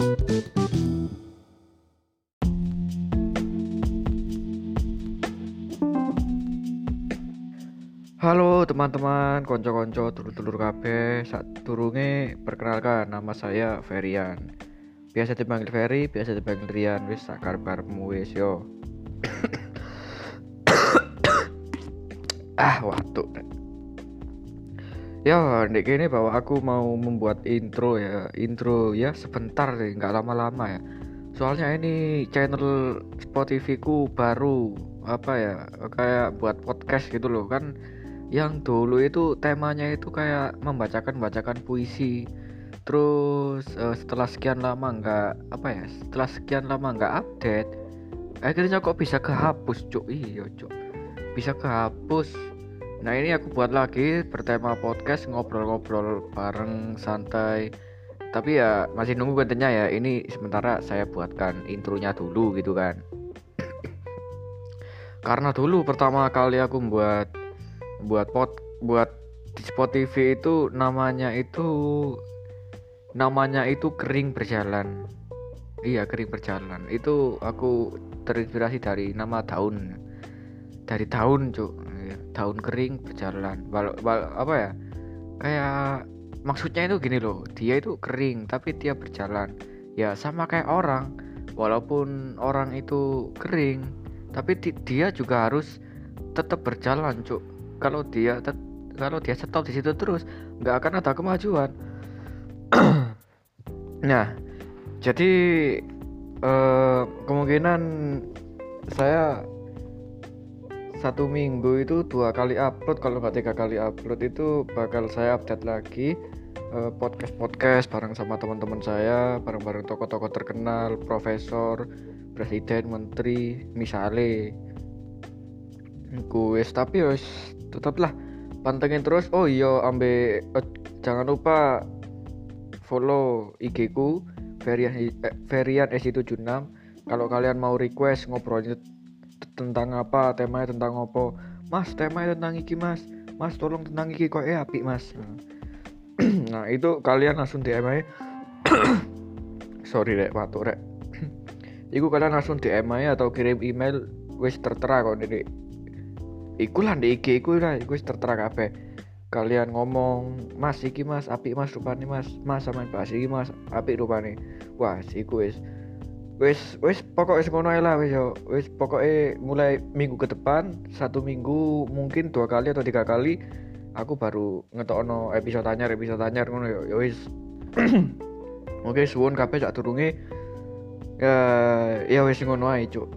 Halo teman-teman, konco-konco, dulur-dulur kabeh. Saat turunge perkenalkan nama saya Ferian. Biasa dipanggil Ferry, biasa dipanggil Rian. Wis sakar karepmu wis yo. ah, waduh. Ya, ndek kene bahwa aku mau membuat intro ya. Intro ya sebentar deh, nggak lama-lama ya. Soalnya ini channel Spotify ku baru apa ya kayak buat podcast gitu loh. Kan yang dulu itu temanya itu kayak membacakan bacakan puisi. Terus uh, setelah sekian lama nggak apa ya setelah sekian lama nggak update akhirnya kok bisa kehapus cuk? Iya cuk. Bisa kehapus nah ini aku buat lagi bertema podcast ngobrol-ngobrol bareng santai. Tapi ya masih nunggu kontennya ya. Ini sementara saya buatkan intronya dulu gitu kan. Karena dulu pertama kali aku membuat buat pot buat di Spotify itu namanya itu namanya itu kering berjalan. Iya kering berjalan. Itu aku terinspirasi dari nama tahun dari tahun cuk tahun kering berjalan. Bal, bal, apa ya? Kayak maksudnya itu gini loh dia itu kering tapi dia berjalan. Ya sama kayak orang. Walaupun orang itu kering tapi dia juga harus tetap berjalan cuk. Kalau dia kalau dia stop di situ terus nggak akan ada kemajuan. Nah jadi uh, kemungkinan saya satu minggu itu dua kali upload kalau nggak tiga kali upload itu bakal saya update lagi eh, podcast podcast bareng sama teman-teman saya bareng-bareng tokoh-tokoh terkenal profesor presiden menteri misalnya. Kuis tapi wis tetaplah pantengin terus. Oh iya ambil oh, jangan lupa follow IG ku Ferian eh, Ferian S76 kalau kalian mau request ngobrol tentang apa temanya tentang apa? Mas temanya tentang iki mas. Mas tolong tentang iki kok eh api mas? Nah itu kalian langsung DM aja. Sorry rek waktu rek. Iku kalian langsung DM aja atau kirim email wis tertera kok ini iku lah di IG iku lah iku tertera kabeh. Kalian ngomong mas iki mas api mas rupane mas. Mas sama bahas iki mas api rupane. Wah iku wis wis wis pokok wis ngono lah wis yo. Wis pokoknya mulai minggu ke depan satu minggu mungkin dua kali atau tiga kali aku baru ngetokno episode anyar episode anyar ngono yo. Yo wis. Oke, suwun kabeh sak turunge ya ya wis ngono ae, Cuk.